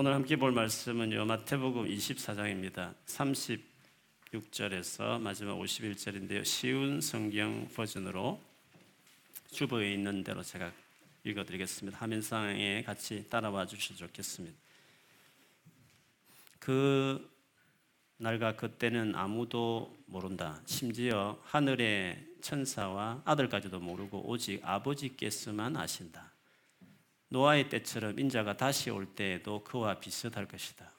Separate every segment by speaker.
Speaker 1: 오늘 함께 볼 말씀은요. 마태복음 24장입니다. 36절에서 마지막 51절인데요. 쉬운 성경 버전으로 주보에 있는 대로 제가 읽어 드리겠습니다. 화면상에 같이 따라와 주셔도 좋겠습니다. 그 날과 그때는 아무도 모른다. 심지어 하늘의 천사와 아들까지도 모르고 오직 아버지께서만 아신다. 노아의 때처럼 인자가 다시 올 때에도 그와 비슷할 것이다.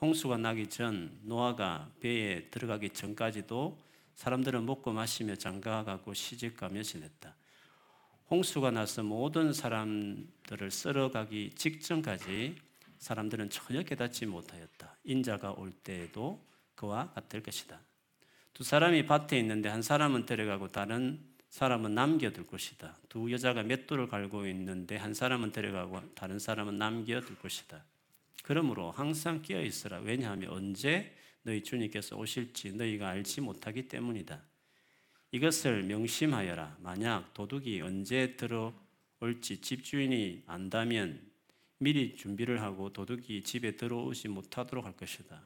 Speaker 1: 홍수가 나기 전 노아가 배에 들어가기 전까지도 사람들은 먹고 마시며 장가가고 시집가며 지냈다. 홍수가 나서 모든 사람들을 썰어가기 직전까지 사람들은 전혀 깨닫지 못하였다. 인자가 올 때에도 그와 같을 것이다. 두 사람이 밭에 있는데 한 사람은 데려가고 다른 사람은 남겨둘 것이다. 두 여자가 맷돌을 갈고 있는데 한 사람은 데려가고 다른 사람은 남겨둘 것이다. 그러므로 항상 깨어 있으라. 왜냐하면 언제 너희 주님께서 오실지 너희가 알지 못하기 때문이다. 이것을 명심하여라. 만약 도둑이 언제 들어올지 집주인이 안다면 미리 준비를 하고 도둑이 집에 들어오지 못하도록 할 것이다.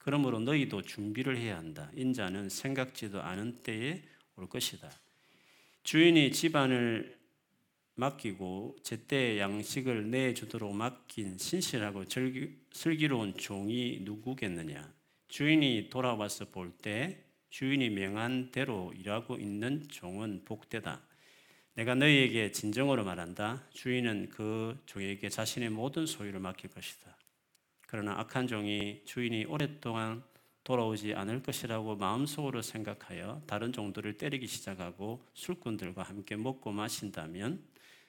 Speaker 1: 그러므로 너희도 준비를 해야 한다. 인자는 생각지도 않은 때에 올 것이다. 주인이 집안을 맡기고 제때 양식을 내주도록 맡긴 신실하고 슬기로운 종이 누구겠느냐? 주인이 돌아와서 볼 때 주인이 명한 대로 일하고 있는 종은 복되다. 내가 너희에게 진정으로 말한다. 주인은 그 종에게 자신의 모든 소유를 맡길 것이다. 그러나 악한 종이 주인이 오랫동안 돌아오지 않을 것이라고 마음속으로 생각하여 다른 종들을 때리기 시작하고 술꾼들과 함께 먹고 마신다면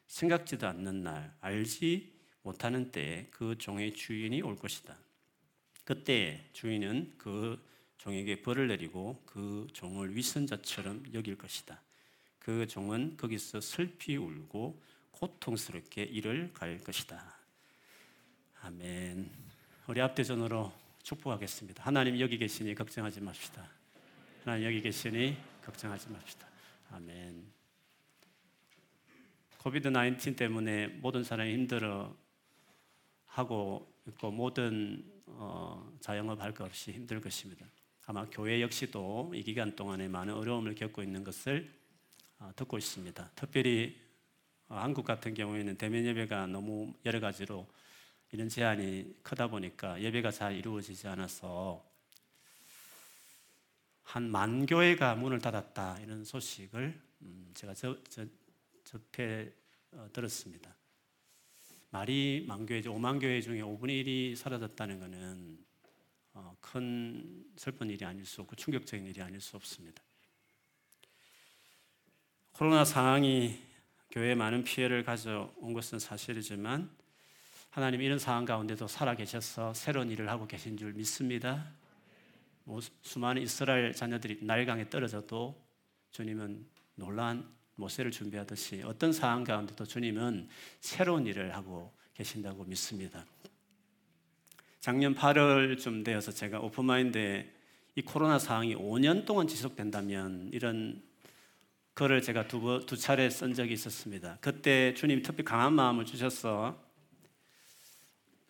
Speaker 1: 생각지도 않는 날 알지 못하는 때에 그 종의 주인이 올 것이다. 그때 주인은 그 종에게 벌을 내리고 그 종을 위선자처럼 여길 것이다. 그 종은 거기서 슬피 울고 고통스럽게 일을 갈 것이다. 아멘. 우리 앞대전으로 축복하겠습니다. 하나님 여기 계시니 걱정하지 맙시다. 하나님 여기 계시니 걱정하지 맙시다. 아멘. 코비드 19 때문에 모든 사람이 힘들어 하고 있고 모든 어, 자영업 할 것 없이 힘들 것입니다. 아마 교회 역시도 이 기간 동안에 많은 어려움을 겪고 있는 것을 어, 듣고 있습니다. 특별히 어, 한국 같은 경우에는 대면 예배가 너무 여러 가지로 이런 제한이 크다 보니까 예배가 잘 이루어지지 않아서 한 만 교회가 문을 닫았다 이런 소식을 음, 제가 저, 저, 접해 어, 들었습니다. 말이 만 교회, 5만 교회 중에 5분의 1이 사라졌다는 것은 어, 큰 슬픈 일이 아닐 수 없고 충격적인 일이 아닐 수 없습니다. 코로나 상황이 교회에 많은 피해를 가져온 것은 사실이지만 하나님 이런 상황 가운데도 살아 계셔서 새로운 일을 하고 계신 줄 믿습니다. 뭐 수많은 이스라엘 자녀들이 날강에 떨어져도 주님은 놀란 모세를 준비하듯이 어떤 상황 가운데도 주님은 새로운 일을 하고 계신다고 믿습니다. 작년 8월쯤 되어서 제가 오픈마인드에 이 코로나 상황이 5년 동안 지속된다면 이런 글을 제가 두, 두 차례 쓴 적이 있었습니다. 그때 주님이 특히 강한 마음을 주셔서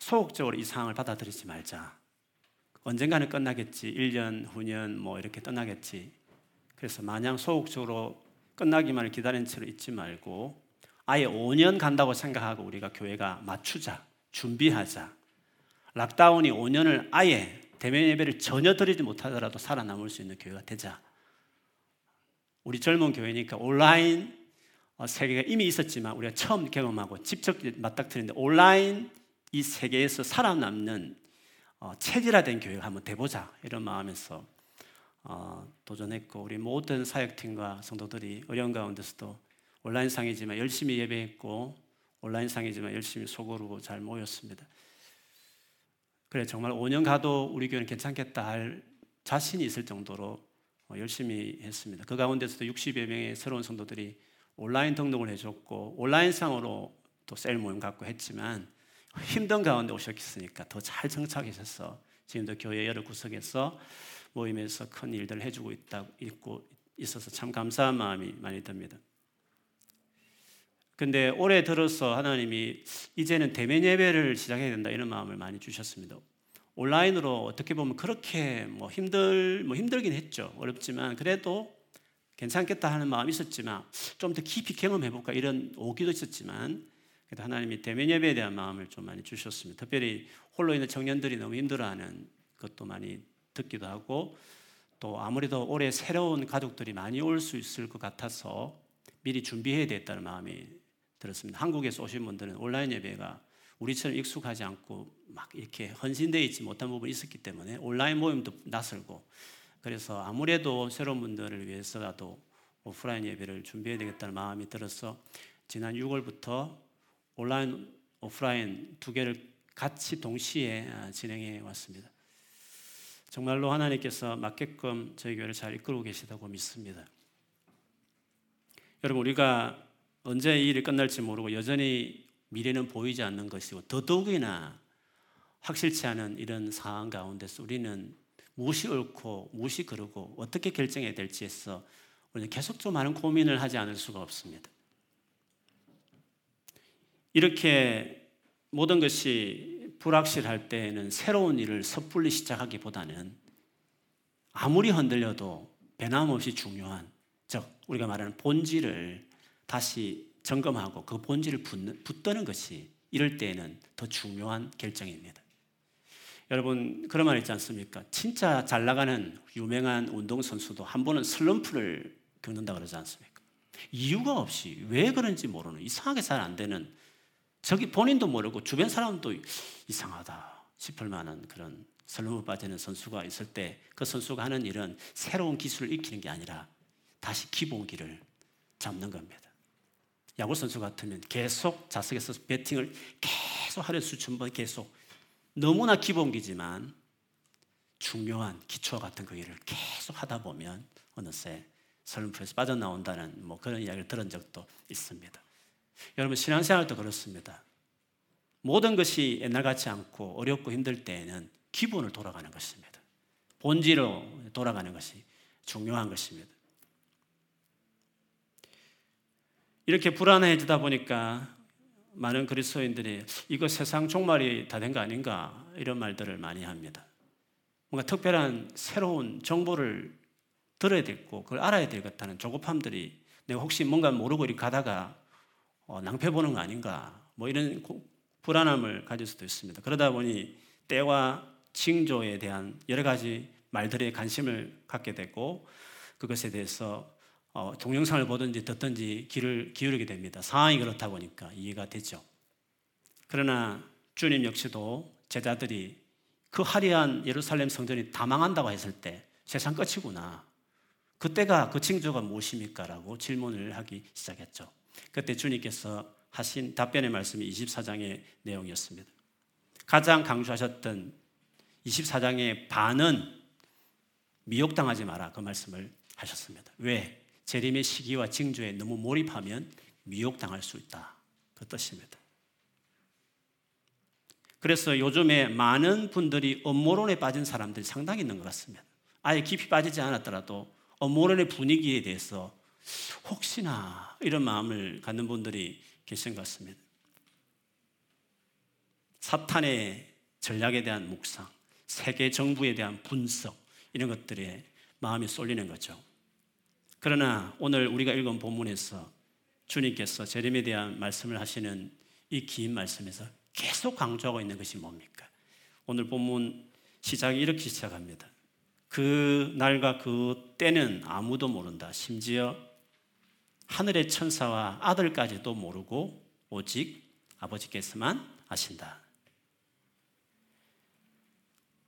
Speaker 1: 소극적으로 이 상황을 받아들이지 말자. 언젠가는 끝나겠지. 1년, 후년 뭐 이렇게 떠나겠지. 그래서 마냥 소극적으로 끝나기만을 기다리는 채로 있지 말고 아예 5년 간다고 생각하고 우리가 교회가 맞추자. 준비하자. 락다운이 5년을 아예 대면 예배를 전혀 드리지 못하더라도 살아남을 수 있는 교회가 되자. 우리 젊은 교회니까 온라인 어, 세계가 이미 있었지만 우리가 처음 경험하고 직접 맞닥뜨리는데 온라인 이 세계에서 살아남는 어, 체질화된 교회가 한번 돼보자 이런 마음에서 어, 도전했고 우리 모든 사역팀과 성도들이 어려운 가운데서도 온라인상이지만 열심히 예배했고 온라인상이지만 열심히 소그르고 잘 모였습니다. 그래 정말 5년 가도 우리 교회는 괜찮겠다 할 자신이 있을 정도로 어, 열심히 했습니다. 그 가운데서도 60여 명의 새로운 성도들이 온라인 등록을 해줬고 온라인상으로 또 셀 모임 갖고 했지만 힘든 가운데 오셨으니까 더 잘 정착하셔서 지금도 교회 여러 구석에서 모임에서 큰 일들을 해주고 있다 있고 있어서 참 감사한 마음이 많이 듭니다. 근데 올해 들어서 하나님이 이제는 대면 예배를 시작해야 된다 이런 마음을 많이 주셨습니다. 온라인으로 어떻게 보면 그렇게 뭐 힘들 뭐 힘들긴 했죠. 어렵지만 그래도 괜찮겠다 하는 마음이 있었지만 좀 더 깊이 경험해 볼까 이런 오기도 있었지만 그래도 하나님이 대면 예배에 대한 마음을 좀 많이 주셨습니다. 특별히 홀로 있는 청년들이 너무 힘들어하는 것도 많이 듣기도 하고 또 아무래도 올해 새로운 가족들이 많이 올 수 있을 것 같아서 미리 준비해야 되겠다는 마음이 들었습니다. 한국에서 오신 분들은 온라인 예배가 우리처럼 익숙하지 않고 막 이렇게 헌신되어 있지 못한 부분이 있었기 때문에 온라인 모임도 낯설고 그래서 아무래도 새로운 분들을 위해서라도 오프라인 예배를 준비해야 되겠다는 마음이 들어서 지난 6월부터 온라인, 오프라인 두 개를 같이 동시에 아, 진행해 왔습니다. 정말로 하나님께서 맞게끔 저희 교회를 잘 이끌고 계시다고 믿습니다. 여러분 우리가 언제 이 일이 끝날지 모르고 여전히 미래는 보이지 않는 것이고 더더욱이나 확실치 않은 이런 상황 가운데서 우리는 무엇이 옳고 무엇이 그르고 어떻게 결정해야 될지에서 우리는 계속 좀 많은 고민을 하지 않을 수가 없습니다. 이렇게 모든 것이 불확실할 때에는 새로운 일을 섣불리 시작하기보다는 아무리 흔들려도 변함없이 중요한 즉 우리가 말하는 본질을 다시 점검하고 그 본질을 붙는, 붙드는 것이 이럴 때에는 더 중요한 결정입니다. 여러분 그런 말 있지 않습니까? 진짜 잘 나가는 유명한 운동 선수도 한 번은 슬럼프를 겪는다 그러지 않습니까? 이유가 없이 왜 그런지 모르는 이상하게 잘 안 되는 저기 본인도 모르고 주변 사람도 이상하다 싶을 만한 그런 설렘에 빠지는 선수가 있을 때 그 선수가 하는 일은 새로운 기술을 익히는 게 아니라 다시 기본기를 잡는 겁니다. 야구 선수 같으면 계속 자석에서 배팅을 계속 하루 수천 번 계속 너무나 기본기지만 중요한 기초 같은 그 일을 계속 하다 보면 어느새 설렘에서 빠져나온다는 뭐 그런 이야기를 들은 적도 있습니다. 여러분 신앙생활도 그렇습니다. 모든 것이 옛날 같지 않고 어렵고 힘들 때에는 기본을 돌아가는 것입니다. 본질로 돌아가는 것이 중요한 것입니다. 이렇게 불안해지다 보니까 많은 그리스도인들이 이거 세상 종말이 다 된 거 아닌가 이런 말들을 많이 합니다. 뭔가 특별한 새로운 정보를 들어야 되고 그걸 알아야 되겠다는 조급함들이 내가 혹시 뭔가 모르고 이렇게 가다가 어, 낭패 보는 거 아닌가 뭐 이런 불안함을 가질 수도 있습니다. 그러다 보니 때와 징조에 대한 여러 가지 말들에 관심을 갖게 되고 그것에 대해서 어, 동영상을 보든지 듣든지 귀를 기울이게 됩니다. 상황이 그렇다 보니까 이해가 되죠. 그러나 주님 역시도 제자들이 그 화려한 예루살렘 성전이 다 망한다고 했을 때 세상 끝이구나. 그때가 그 징조가 무엇입니까? 라고 질문을 하기 시작했죠. 그때 주님께서 하신 답변의 말씀이 24장의 내용이었습니다. 가장 강조하셨던 24장의 반은 미혹당하지 마라 그 말씀을 하셨습니다. 왜? 재림의 시기와 징조에 너무 몰입하면 미혹당할 수 있다. 그 뜻입니다. 그래서 요즘에 많은 분들이 업무론에 빠진 사람들이 상당히 있는 것 같습니다. 아예 깊이 빠지지 않았더라도 업무론의 분위기에 대해서 혹시나 이런 마음을 갖는 분들이 계신 것 같습니다. 사탄의 전략에 대한 묵상, 세계 정부에 대한 분석, 이런 것들에 마음이 쏠리는 거죠. 그러나 오늘 우리가 읽은 본문에서 주님께서 재림에 대한 말씀을 하시는 이 긴 말씀에서 계속 강조하고 있는 것이 뭡니까? 오늘 본문 시작이 이렇게 시작합니다. 그 날과 그 때는 아무도 모른다. 심지어 하늘의 천사와 아들까지도 모르고 오직 아버지께서만 아신다.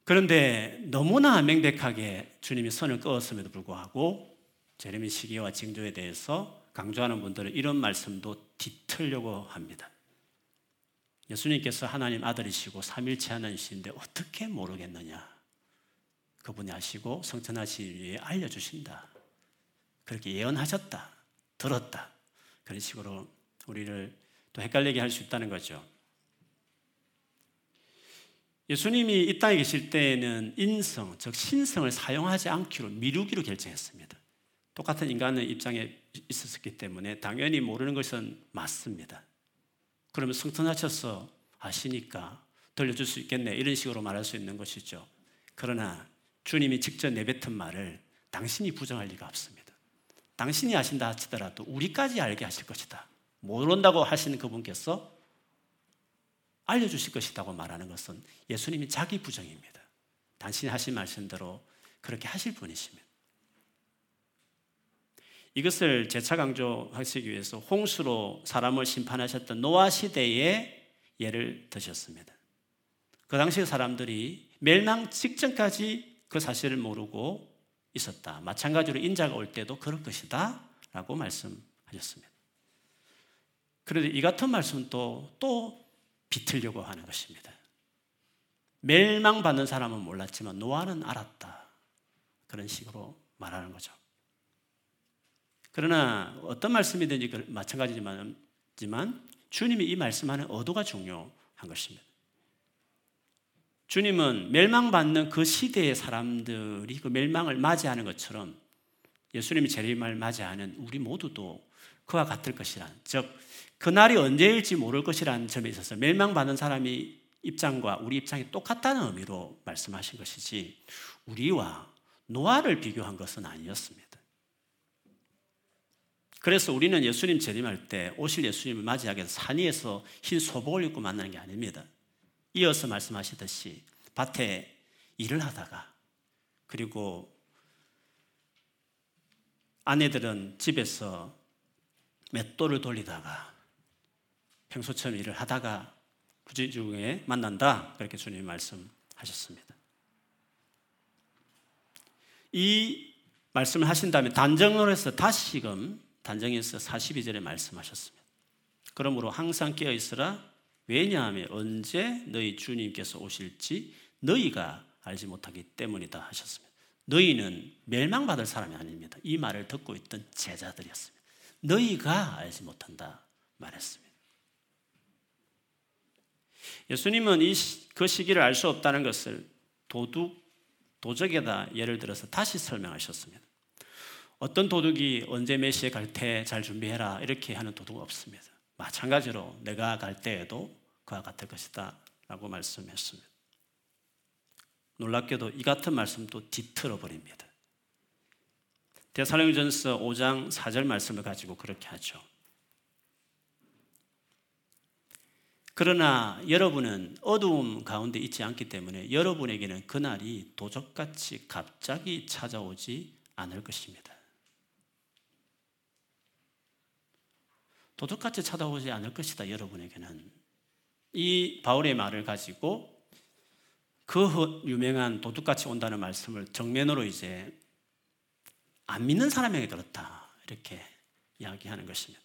Speaker 1: 그런데 너무나 명백하게 주님이 선을 그었음에도 불구하고 제레미 시기와 징조에 대해서 강조하는 분들은 이런 말씀도 뒤틀려고 합니다. 예수님께서 하나님 아들이시고 삼일체 하나님이신데 어떻게 모르겠느냐? 그분이 아시고 성천하시기 위해 알려주신다. 그렇게 예언하셨다. 들었다. 그런 식으로 우리를 또 헷갈리게 할 수 있다는 거죠. 예수님이 이 땅에 계실 때에는 인성, 즉 신성을 사용하지 않기로 미루기로 결정했습니다. 똑같은 인간의 입장에 있었기 때문에 당연히 모르는 것은 맞습니다. 그러면 성탄하셔서 아시니까 들려줄 수 있겠네 이런 식으로 말할 수 있는 것이죠. 그러나 주님이 직접 내뱉은 말을 당신이 부정할 리가 없습니다. 당신이 아신다 하시더라도 우리까지 알게 하실 것이다. 모른다고 하시는 그분께서 알려주실 것이라고 말하는 것은 예수님이 자기 부정입니다. 당신이 하신 말씀대로 그렇게 하실 분이십니다. 이것을 재차 강조하시기 위해서 홍수로 사람을 심판하셨던 노아 시대의 예를 드셨습니다. 그 당시 사람들이 멸망 직전까지 그 사실을 모르고 있었다. 마찬가지로 인자가 올 때도 그럴 것이다. 라고 말씀하셨습니다. 그런데 이 같은 말씀은 또, 또 비틀려고 하는 것입니다. 멸망받는 사람은 몰랐지만 노아는 알았다. 그런 식으로 말하는 거죠. 그러나 어떤 말씀이든지 그 마찬가지지만 주님이 이 말씀하는 의도가 중요한 것입니다. 주님은 멸망받는 그 시대의 사람들이 그 멸망을 맞이하는 것처럼 예수님이 재림을 맞이하는 우리 모두도 그와 같을 것이란 즉 그날이 언제일지 모를 것이라는 점에 있어서 멸망받는 사람이 입장과 우리 입장이 똑같다는 의미로 말씀하신 것이지 우리와 노아를 비교한 것은 아니었습니다. 그래서 우리는 예수님 재림할 때 오실 예수님을 위해서 산 위에서 흰 소복을 입고 만나는 게 아닙니다. 이어서 말씀하시듯이 밭에 일을 하다가 그리고 아내들은 집에서 맷돌을 돌리다가 평소처럼 일을 하다가 그 중에 만난다. 그렇게 주님 말씀하셨습니다. 이 말씀을 하신 다음에 단정을 해서 다시금 단정해서 42절에 말씀하셨습니다. 그러므로 항상 깨어 있으라 왜냐하면 언제 너희 주님께서 오실지 너희가 알지 못하기 때문이다 하셨습니다. 너희는 멸망받을 사람이 아닙니다. 이 말을 듣고 있던 제자들이었습니다. 너희가 알지 못한다 말했습니다. 예수님은 이 그 시기를 알 수 없다는 것을 도둑, 도적에다 예를 들어서 다시 설명하셨습니다. 어떤 도둑이 언제 메시에 갈 때 잘 준비해라 이렇게 하는 도둑은 없습니다. 마찬가지로 내가 갈 때에도 그와 같을 것이다 라고 말씀했습니다. 놀랍게도 이 같은 말씀도 뒤틀어 버립니다. 대사령전서 5장 4절 말씀을 가지고 그렇게 하죠. 그러나 여러분은 어두움 가운데 있지 않기 때문에 여러분에게는 그날이 도적같이 갑자기 찾아오지 않을 것입니다. 도둑같이 찾아오지 않을 것이다, 여러분에게는. 이 바울의 말을 가지고 그 유명한 도둑같이 온다는 말씀을 정면으로 이제 안 믿는 사람에게 그렇다. 이렇게 이야기하는 것입니다.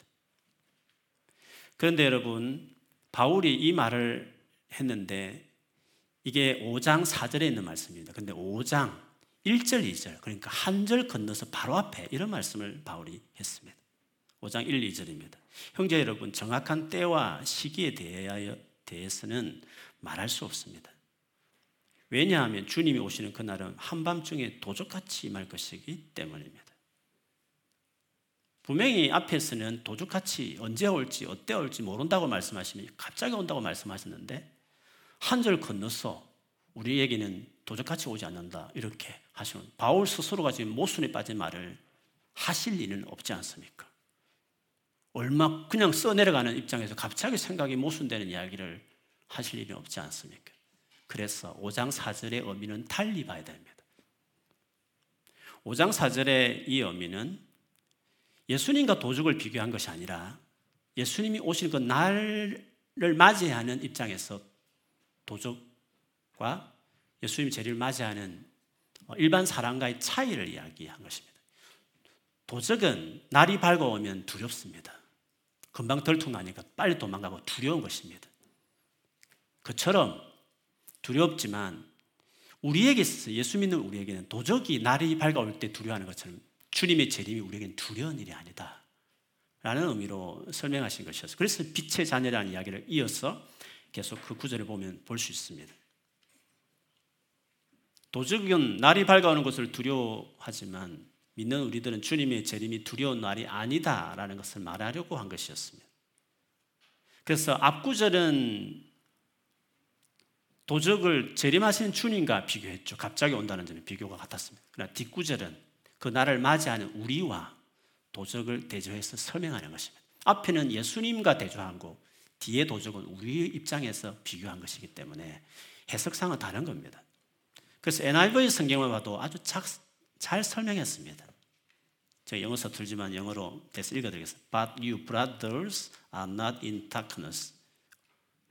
Speaker 1: 그런데 여러분, 바울이 이 말을 했는데 이게 5장 4절에 있는 말씀입니다. 근데 5장 1절, 2절, 그러니까 한 절 건너서 바로 앞에 이런 말씀을 바울이 했습니다. 5장 1, 2절입니다. 형제 여러분, 정확한 때와 시기에 대해서는 말할 수 없습니다. 왜냐하면 주님이 오시는 그날은 한밤중에 도적같이 임할 것이기 때문입니다. 분명히 앞에서는 도적같이 언제 올지 어때 올지 모른다고 말씀하시면 갑자기 온다고 말씀하셨는데 한 절 건너서 우리에게는 도적같이 오지 않는다 이렇게 하시는 바울 스스로가 지금 모순에 빠진 말을 하실 일은 없지 않습니까? 얼마 그냥 써내려가는 입장에서 갑자기 생각이 모순되는 이야기를 하실 일이 없지 않습니까? 그래서 5장 4절의 의미는 달리 봐야 됩니다. 5장 4절의 이 의미는 예수님과 도둑을 비교한 것이 아니라 예수님이 오실 그 날을 맞이하는 입장에서 도둑과 예수님이 재리를 맞이하는 일반 사람과의 차이를 이야기한 것입니다. 도적은 날이 밝아오면 두렵습니다. 금방 덜통나니까 빨리 도망가고 두려운 것입니다. 그처럼 두렵지만 우리에게 있어서 예수 믿는 우리에게는 도적이 날이 밝아올 때 두려워하는 것처럼 주님의 재림이 우리에게는 두려운 일이 아니다. 라는 의미로 설명하신 것이었어요. 그래서 빛의 자녀라는 이야기를 이어서 계속 그 구절을 보면 볼 수 있습니다. 도적은 날이 밝아오는 것을 두려워하지만 믿는 우리들은 주님의 재림이 두려운 날이 아니다라는 것을 말하려고 한 것이었습니다. 그래서 앞구절은 도적을 재림하시는 주님과 비교했죠. 갑자기 온다는 점이 비교가 같았습니다. 그러나 뒷구절은 그 날을 맞이하는 우리와 도적을 대조해서 설명하는 것입니다. 앞에는 예수님과 대조하고 뒤에 도적은 우리 입장에서 비교한 것이기 때문에 해석상은 다른 겁니다. 그래서 NIV 성경을 봐도 아주 잘, 잘 설명했습니다. 제가 영어 서툴지만 영어로 대서 읽어드리겠습니다. But you brothers are not in darkness.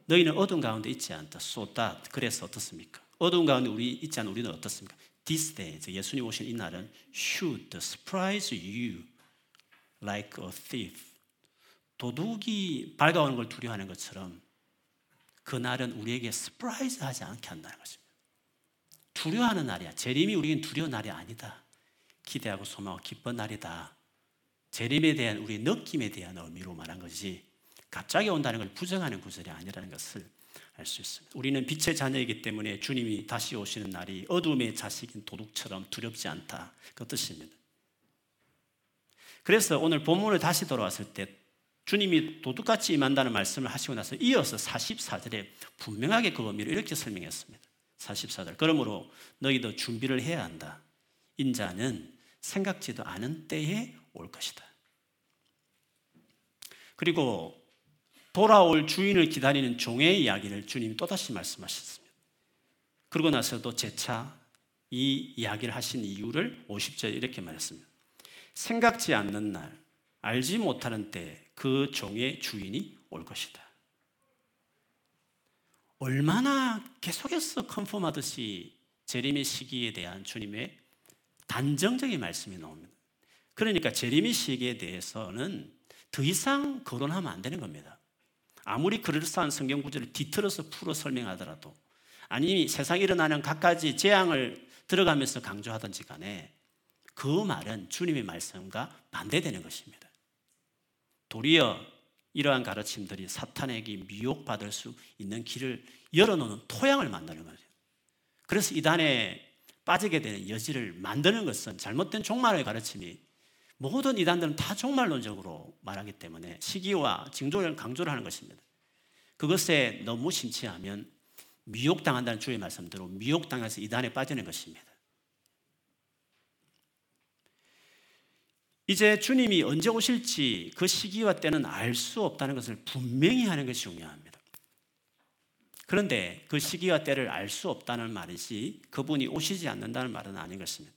Speaker 1: 너희는 어두운 가운데 있지 않다. So that. 그래서 어떻습니까? 어두운 가운데 우리 있지 않은 우리는 어떻습니까? This day, 예수님 오신 이 날은 should surprise you like a thief. 도둑이 밝아오는 걸 두려워하는 것처럼 그 날은 우리에게 surprise 하지 않게 한다는 것입니다. 두려워하는 날이야. 재림이 우리에겐 두려운 날이 아니다. 기대하고 소망하고 기쁜 날이다. 재림에 대한 우리의 느낌에 대한 의미로 말한 것이 갑자기 온다는 걸 부정하는 구절이 아니라는 것을 알 수 있습니다. 우리는 빛의 자녀이기 때문에 주님이 다시 오시는 날이 어둠의 자식인 도둑처럼 두렵지 않다. 그 뜻입니다. 그래서 오늘 본문을 다시 돌아왔을 때 주님이 도둑같이 임한다는 말씀을 하시고 나서 이어서 44절에 분명하게 그 의미를 이렇게 설명했습니다. 44절. 그러므로 너희도 준비를 해야 한다. 인자는 생각지도 않은 때에 올 것이다. 그리고 돌아올 주인을 기다리는 종의 이야기를 주님이 또다시 말씀하셨습니다. 그러고 나서도 재차 이 이야기를 하신 이유를 50절에 이렇게 말했습니다. 생각지 않는 날, 알지 못하는 때 그 종의 주인이 올 것이다. 얼마나 계속해서 컨펌하듯이 재림의 시기에 대한 주님의 단정적인 말씀이 나옵니다. 그러니까 재림의 시기에 대해서는 더 이상 거론하면 안 되는 겁니다. 아무리 그럴싸한 성경 구절을 뒤틀어서 풀어 설명하더라도 아니 세상에 일어나는 각가지 재앙을 들어가면서 강조하든지 간에 그 말은 주님의 말씀과 반대되는 것입니다. 도리어 이러한 가르침들이 사탄에게 미혹받을 수 있는 길을 열어놓는 토양을 만드는 거죠. 그래서 이단에 빠지게 되는 여지를 만드는 것은 잘못된 종말의 가르침이 모든 이단들은 다 종말론적으로 말하기 때문에 시기와 징조를 강조를 하는 것입니다. 그것에 너무 심취하면 미혹당한다는 주의 말씀대로 미혹당해서 이단에 빠지는 것입니다. 이제 주님이 언제 오실지 그 시기와 때는 알 수 없다는 것을 분명히 하는 것이 중요합니다. 그런데 그 시기와 때를 알 수 없다는 말이지 그분이 오시지 않는다는 말은 아닌 것입니다.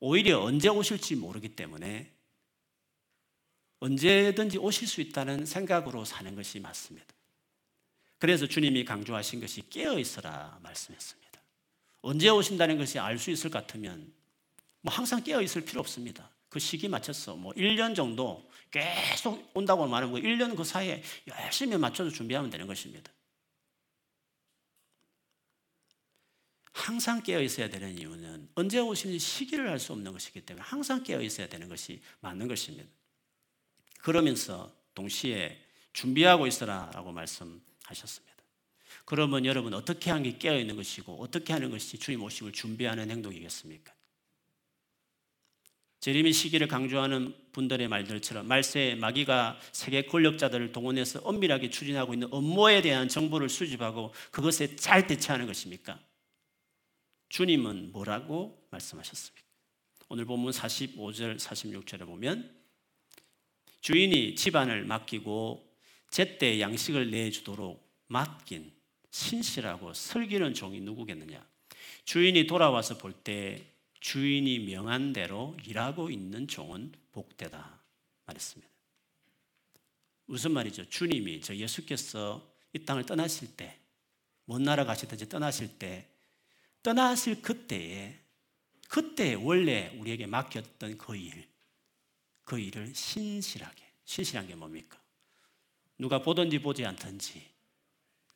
Speaker 1: 오히려 언제 오실지 모르기 때문에 언제든지 오실 수 있다는 생각으로 사는 것이 맞습니다. 그래서 주님이 강조하신 것이 깨어 있어라 말씀했습니다. 언제 오신다는 것이 알 수 있을 것 같으면 뭐 항상 깨어 있을 필요 없습니다. 그 시기 맞춰서 뭐 1년 정도 계속 온다고 말하면 1년 그 사이에 열심히 맞춰서 준비하면 되는 것입니다. 항상 깨어 있어야 되는 이유는 언제 오시는 시기를 알 수 없는 것이기 때문에 항상 깨어 있어야 되는 것이 맞는 것입니다. 그러면서 동시에 준비하고 있어라라고 말씀하셨습니다. 그러면 여러분 어떻게 하는 게 깨어 있는 것이고 어떻게 하는 것이 주님 오심을 준비하는 행동이겠습니까? 재림의 시기를 강조하는 분들의 말들처럼 말세 마귀가 세계 권력자들을 동원해서 엄밀하게 추진하고 있는 업무에 대한 정보를 수집하고 그것에 잘 대처하는 것입니까? 주님은 뭐라고 말씀하셨습니까? 오늘 본문 45절 46절에 보면 주인이 집안을 맡기고 제때 양식을 내주도록 맡긴 신실하고 슬기는 종이 누구겠느냐? 주인이 돌아와서 볼 때 주인이 명한 대로 일하고 있는 종은 복되다 말했습니다. 무슨 말이죠? 주님이 저 예수께서 이 땅을 떠나실 때, 먼 나라 가시든지 떠나실 때, 떠나실 그때에, 그때 원래 우리에게 맡겼던 그 일, 그 일을 신실하게, 신실한 게 뭡니까? 누가 보든지 보지 않든지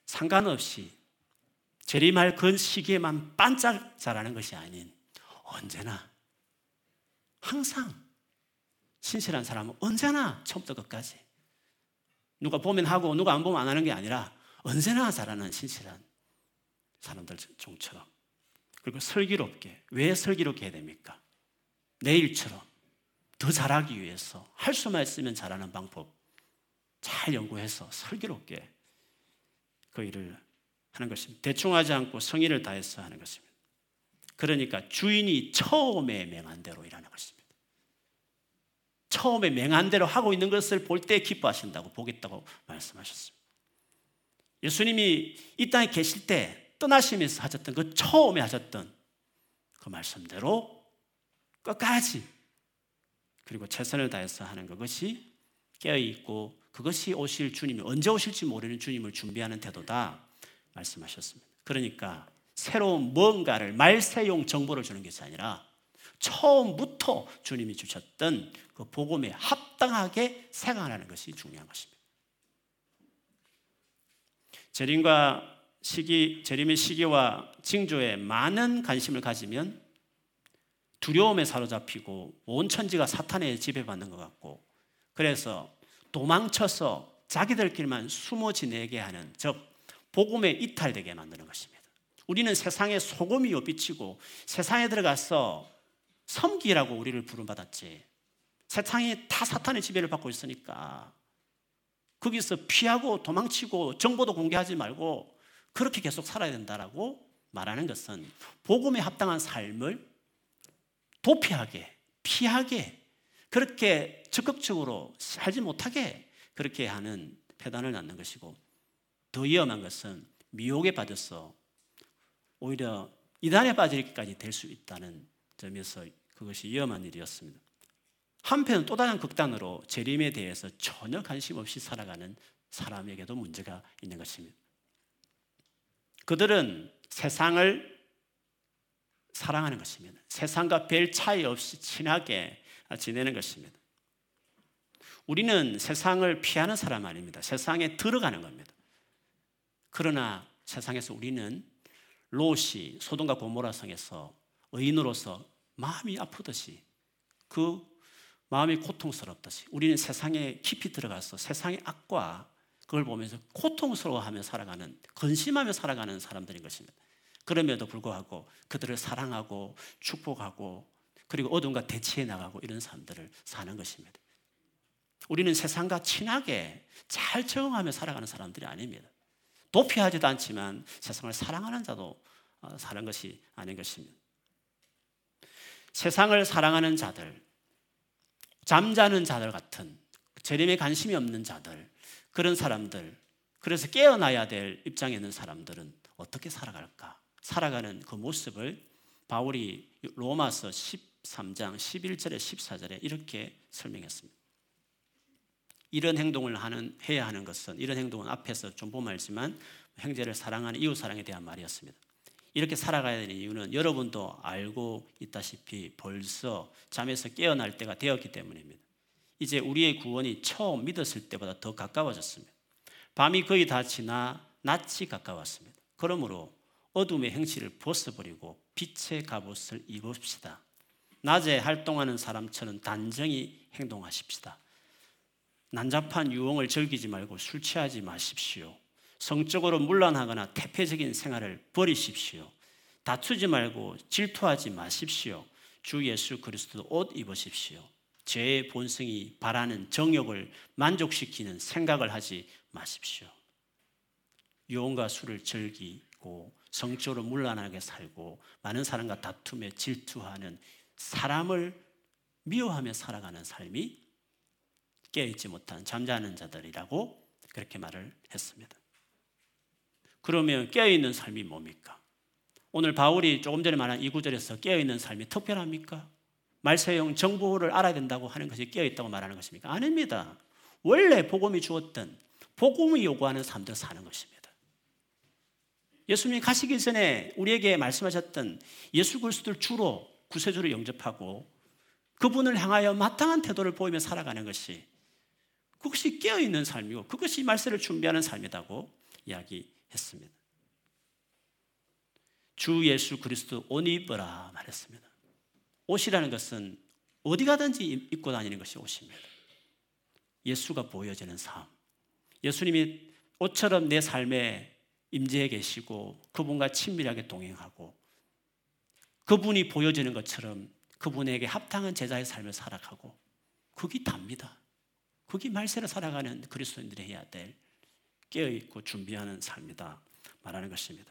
Speaker 1: 상관없이 재림할 그 시기에만 반짝 자라는 것이 아닌 언제나 항상 신실한 사람은 언제나 처음부터 끝까지 누가 보면 하고 누가 안 보면 안 하는 게 아니라 언제나 잘하는 신실한 사람들 종처럼 그리고 슬기롭게 왜 슬기롭게 해야 됩니까? 내일처럼 더 잘하기 위해서 할 수만 있으면 잘하는 방법 잘 연구해서 슬기롭게 그 일을 하는 것입니다. 대충 하지 않고 성의를 다해서 하는 것입니다. 그러니까 주인이 처음에 맹한 대로 일하는 것입니다. 처음에 맹한 대로 하고 있는 것을 볼 때 기뻐하신다고 보겠다고 말씀하셨습니다. 예수님이 이 땅에 계실 때 떠나시면서 하셨던 그 처음에 하셨던 그 말씀대로 끝까지 그리고 최선을 다해서 하는 그것이 깨어있고 그것이 오실 주님이 언제 오실지 모르는 주님을 준비하는 태도다 말씀하셨습니다. 그러니까 새로운 뭔가를 말세용 정보를 주는 것이 아니라 처음부터 주님이 주셨던 그 복음에 합당하게 생활하는 것이 중요한 것입니다. 재림과 시기, 재림의 시기와 징조에 많은 관심을 가지면 두려움에 사로잡히고 온 천지가 사탄에 지배받는 것 같고 그래서 도망쳐서 자기들끼리만 숨어 지내게 하는 즉 복음에 이탈되게 만드는 것입니다. 우리는 세상의 소금이 요 빛이고 세상에 들어가서 섬기라고 우리를 부름받았지. 세상이 다 사탄의 지배를 받고 있으니까 거기서 피하고 도망치고 정보도 공개하지 말고 그렇게 계속 살아야 된다라고 말하는 것은 복음에 합당한 삶을 도피하게 피하게 그렇게 적극적으로 살지 못하게 그렇게 하는 폐단을 낳는 것이고 더 위험한 것은 미혹에 빠져서 오히려 이단에 빠지기까지 될 수 있다는 점에서 그것이 위험한 일이었습니다. 한편 또 다른 극단으로 재림에 대해서 전혀 관심 없이 살아가는 사람에게도 문제가 있는 것입니다. 그들은 세상을 사랑하는 것입니다. 세상과 별 차이 없이 친하게 지내는 것입니다. 우리는 세상을 피하는 사람 아닙니다. 세상에 들어가는 겁니다. 그러나 세상에서 우리는 롯이 소돔과 고모라 성에서 의인으로서 마음이 아프듯이 그 마음이 고통스럽듯이 우리는 세상에 깊이 들어가서 세상의 악과 그걸 보면서 고통스러워하며 살아가는 근심하며 살아가는 사람들인 것입니다. 그럼에도 불구하고 그들을 사랑하고 축복하고 그리고 어둠과 대치해 나가고 이런 사람들을 사는 것입니다. 우리는 세상과 친하게 잘 적응하며 살아가는 사람들이 아닙니다. 도피하지도 않지만 세상을 사랑하는 자도 어, 사는 것이 아닌 것입니다. 세상을 사랑하는 자들, 잠자는 자들 같은 재림에 관심이 없는 자들, 그런 사람들, 그래서 깨어나야 될 입장에 있는 사람들은 어떻게 살아갈까? 살아가는 그 모습을 바울이 로마서 13장 11절에 14절에 이렇게 설명했습니다. 이런 행동을 하는 해야 하는 것은 이런 행동은 앞에서 좀 보면 알지만 형제를 사랑하는 이웃 사랑에 대한 말이었습니다. 이렇게 살아가야 되는 이유는 여러분도 알고 있다시피 벌써 잠에서 깨어날 때가 되었기 때문입니다. 이제 우리의 구원이 처음 믿었을 때보다 더 가까워졌습니다. 밤이 거의 다 지나 낮이 가까웠습니다. 그러므로 어둠의 행실을 벗어버리고 빛의 갑옷을 입읍시다. 낮에 활동하는 사람처럼 단정히 행동하십시다. 난잡한 유흥을 즐기지 말고 술 취하지 마십시오. 성적으로 문란하거나 태폐적인 생활을 버리십시오. 다투지 말고 질투하지 마십시오. 주 예수 그리스도 옷 입으십시오. 죄의 본성이 바라는 정욕을 만족시키는 생각을 하지 마십시오. 유흥과 술을 즐기고 성적으로 문란하게 살고 많은 사람과 다투며 질투하는 사람을 미워하며 살아가는 삶이 깨어있지 못한 잠자는 자들이라고 그렇게 말을 했습니다. 그러면 깨어있는 삶이 뭡니까? 오늘 바울이 조금 전에 말한 이 구절에서 깨어있는 삶이 특별합니까? 말세용 정보를 알아야 된다고 하는 것이 깨어있다고 말하는 것입니까? 아닙니다. 원래 복음이 주었던 복음이 요구하는 삶들 사는 것입니다. 예수님이 가시기 전에 우리에게 말씀하셨던 예수 그리스도를 주로 구세주로 영접하고 그분을 향하여 마땅한 태도를 보이며 살아가는 것이 그것이 깨어있는 삶이고 그것이 말세를 준비하는 삶이라고 이야기했습니다. 주 예수 그리스도 옷 입어라 말했습니다. 옷이라는 것은 어디 가든지 입고 다니는 것이 옷입니다. 예수가 보여지는 삶. 예수님이 옷처럼 내 삶에 임재해 계시고 그분과 친밀하게 동행하고 그분이 보여지는 것처럼 그분에게 합당한 제자의 삶을 살아가고 그게 답니다. 그게 말세를 살아가는 그리스도인들이 해야 될 깨어있고 준비하는 삶이다 말하는 것입니다.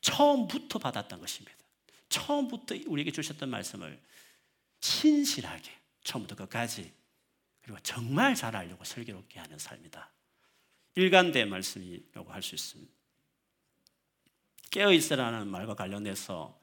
Speaker 1: 처음부터 받았던 것입니다. 처음부터 우리에게 주셨던 말씀을 신실하게 처음부터 끝까지 그리고 정말 잘 알려고 슬기롭게 하는 삶이다. 일관된 말씀이라고 할 수 있습니다. 깨어 있으라는 말과 관련해서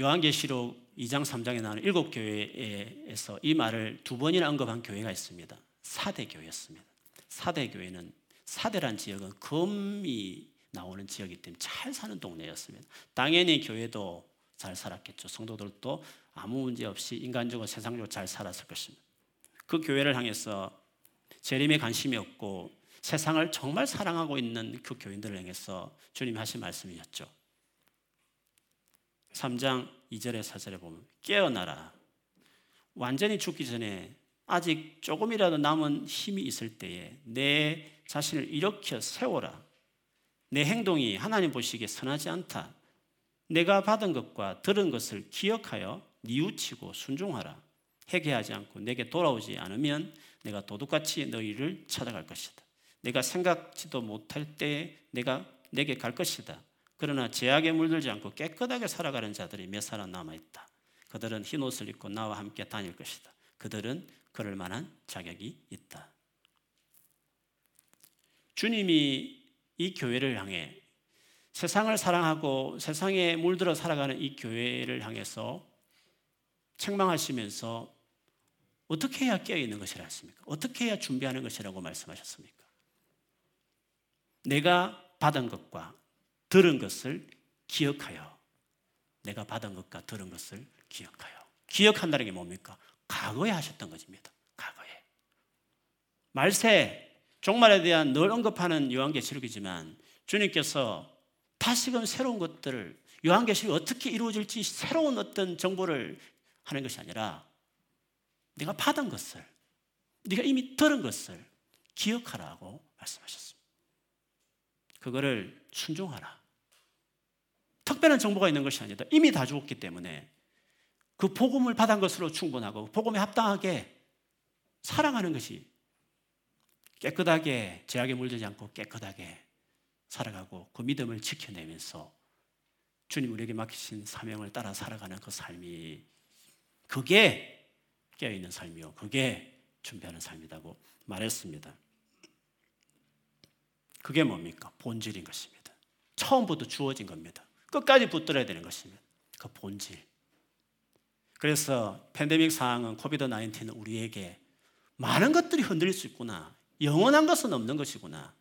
Speaker 1: 요한계시록 2장 3장에 나오는 일곱 교회에서 이 말을 두 번이나 언급한 교회가 있습니다. 사대 교회였습니다. 사대 교회는 사대란 지역은 금이 나오는 지역이기 때문에 잘 사는 동네였습니다. 당연히 교회도 잘 살았겠죠. 성도들도 아무 문제 없이 인간적으로 세상적으로 잘 살았을 것입니다. 그 교회를 향해서 재림에 관심이 없고 세상을 정말 사랑하고 있는 그 교인들을 향해서 주님 하신 말씀이었죠. 3장 2절에 4절에 보면 깨어나라. 완전히 죽기 전에 아직 조금이라도 남은 힘이 있을 때에 내 자신을 일으켜 세워라. 내 행동이 하나님 보시기에 선하지 않다. 내가 받은 것과 들은 것을 기억하여 뉘우치고 순종하라. 회개하지 않고 내게 돌아오지 않으면 내가 도둑같이 너희를 찾아갈 것이다. 내가 생각지도 못할 때 내가 내게 갈 것이다. 그러나 제약에 물들지 않고 깨끗하게 살아가는 자들이 몇 사람 남아 있다. 그들은 흰 옷을 입고 나와 함께 다닐 것이다. 그들은 그럴 만한 자격이 있다. 주님이 이 교회를 향해 세상을 사랑하고 세상에 물들어 살아가는 이 교회를 향해서 책망하시면서 어떻게 해야 깨어 있는 것이라 했습니까? 어떻게 해야 준비하는 것이라고 말씀하셨습니까? 내가 받은 것과 들은 것을 기억하여 내가 받은 것과 들은 것을 기억하여 기억한다는 게 뭡니까? 과거에 하셨던 것입니다. 과거에 말세 종말에 대한 늘 언급하는 요한계시록이지만 주님께서 다시금 새로운 것들을 요한계시록이 어떻게 이루어질지 새로운 어떤 정보를 하는 것이 아니라 네가 받은 것을 네가 이미 들은 것을 기억하라고 말씀하셨습니다. 그거를 순종하라. 특별한 정보가 있는 것이 아니다. 이미 다 죽었기 때문에 그 복음을 받은 것으로 충분하고 복음에 합당하게 사랑하는 것이 깨끗하게 죄악에 물들지 않고 깨끗하게 살아가고 그 믿음을 지켜내면서 주님 우리에게 맡기신 사명을 따라 살아가는 그 삶이 그게 깨어있는 삶이요. 그게 준비하는 삶이라고 말했습니다. 그게 뭡니까? 본질인 것입니다. 처음부터 주어진 겁니다. 끝까지 붙들어야 되는 것입니다. 그 본질. 그래서 팬데믹 상황은 코비드 19은 우리에게 많은 것들이 흔들릴 수 있구나. 영원한 것은 없는 것이구나.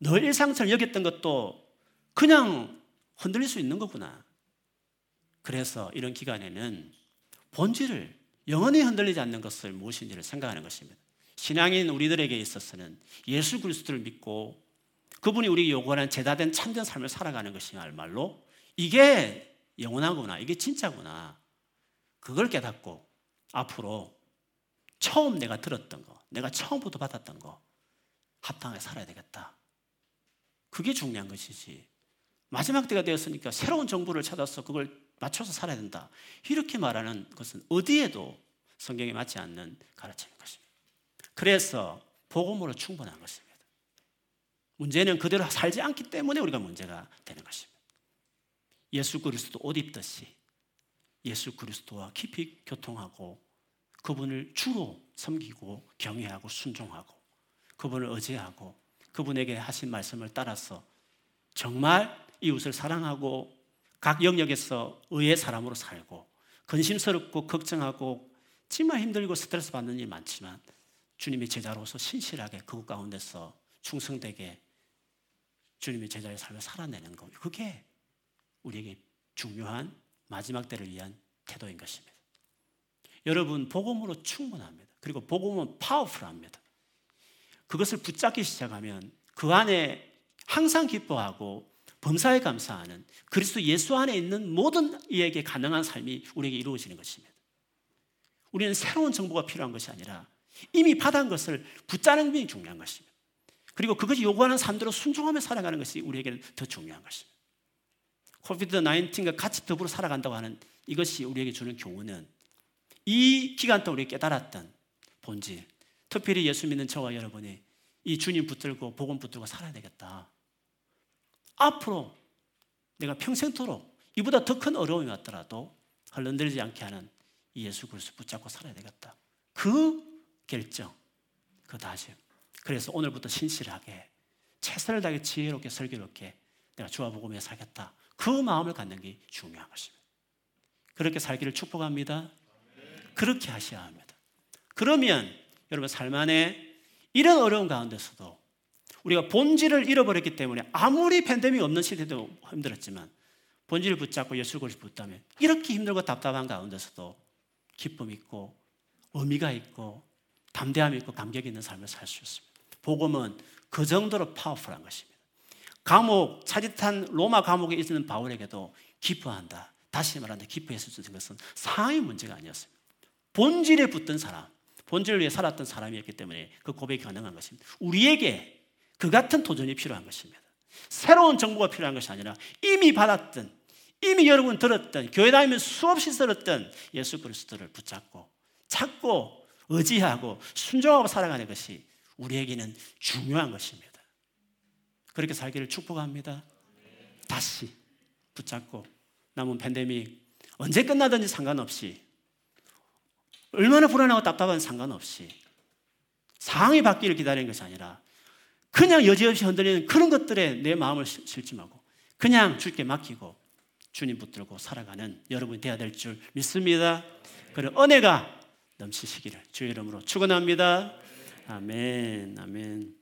Speaker 1: 늘 일상처럼 여겼던 것도 그냥 흔들릴 수 있는 거구나. 그래서 이런 기간에는 본질을 영원히 흔들리지 않는 것을 무엇인지를 생각하는 것입니다. 신앙인 우리들에게 있어서는 예수 그리스도를 믿고 그분이 우리 요구하는 제다된 참된 삶을 살아가는 것이야말로 이게 영원하구나. 이게 진짜구나. 그걸 깨닫고 앞으로 처음 내가 들었던 거, 내가 처음부터 받았던 거, 합당하게 살아야 되겠다. 그게 중요한 것이지. 마지막 때가 되었으니까 새로운 정보를 찾아서 그걸 맞춰서 살아야 된다. 이렇게 말하는 것은 어디에도 성경에 맞지 않는 가르침인 것입니다. 그래서 복음으로 충분한 것입니다. 문제는 그대로 살지 않기 때문에 우리가 문제가 되는 것입니다. 예수 그리스도 옷 입듯이 예수 그리스도와 깊이 교통하고 그분을 주로 섬기고 경외하고 순종하고 그분을 의지하고 그분에게 하신 말씀을 따라서 정말 이웃을 사랑하고 각 영역에서 의의 사람으로 살고 근심스럽고 걱정하고 정말 힘들고 스트레스 받는 일이 많지만 주님의 제자로서 신실하게 그곳 가운데서 충성되게 주님의 제자의 삶을 살아내는 것. 그게 우리에게 중요한 마지막 때를 위한 태도인 것입니다. 여러분 복음으로 충분합니다. 그리고 복음은 파워풀합니다. 그것을 붙잡기 시작하면 그 안에 항상 기뻐하고 범사에 감사하는 그리스도 예수 안에 있는 모든 이에게 가능한 삶이 우리에게 이루어지는 것입니다. 우리는 새로운 정보가 필요한 것이 아니라 이미 받은 것을 붙잡는 게 중요한 것입니다. 그리고 그것이 요구하는 삶대로 순종하며 살아가는 것이 우리에게는 더 중요한 것입니다. 코비드 19과 같이 더불어 살아간다고 하는 이것이 우리에게 주는 교훈은 이 기간 동안 우리 깨달았던 본질, 특별히 예수 믿는 저와 여러분이 이 주님 붙들고 복음 붙들고 살아야 되겠다. 앞으로 내가 평생토록 이보다 더 큰 어려움이 왔더라도 흘러들지 않게 하는 이 예수 그리스도 붙잡고 살아야 되겠다. 그 결정, 그 다짐. 그래서 오늘부터 신실하게 최선을 다해 지혜롭게 설교롭게 내가 주와 복음에 살겠다. 그 마음을 갖는 게 중요한 것입니다. 그렇게 살기를 축복합니다. 그렇게 하셔야 합니다. 그러면 여러분 삶 안에 이런 어려운 가운데서도 우리가 본질을 잃어버렸기 때문에 아무리 팬데믹 없는 시대도 힘들었지만 본질을 붙잡고 예술 그리스 붙다면 이렇게 힘들고 답답한 가운데서도 기쁨 있고 의미가 있고 담대함 있고 감격 있는 삶을 살 수 있습니다. 복음은 그 정도로 파워풀한 것입니다. 감옥, 차짓한 로마 감옥에 있는 바울에게도 기뻐한다. 다시 말하면 기뻐했을 수 있는 것은 상황의 문제가 아니었습니다. 본질에 붙던 사람, 본질을 위해 살았던 사람이었기 때문에 그 고백이 가능한 것입니다. 우리에게 그 같은 도전이 필요한 것입니다. 새로운 정보가 필요한 것이 아니라 이미 받았던, 이미 여러분 들었던, 교회 다니면 수없이 들었던 예수 그리스도를 붙잡고 찾고 의지하고 순종하고 살아가는 것이 우리에게는 중요한 것입니다. 그렇게 살기를 축복합니다. 다시 붙잡고 남은 팬데믹 언제 끝나든지 상관없이 얼마나 불안하고 답답한 상관없이 상황이 바뀌기를 기다리는 것이 아니라 그냥 여지없이 흔들리는 그런 것들에 내 마음을 실증하고 그냥 주께 맡기고 주님 붙들고 살아가는 여러분이 되어야 될 줄 믿습니다. 그리고 은혜가 넘치시기를 주의 이름으로 축원합니다. 아멘. 아멘.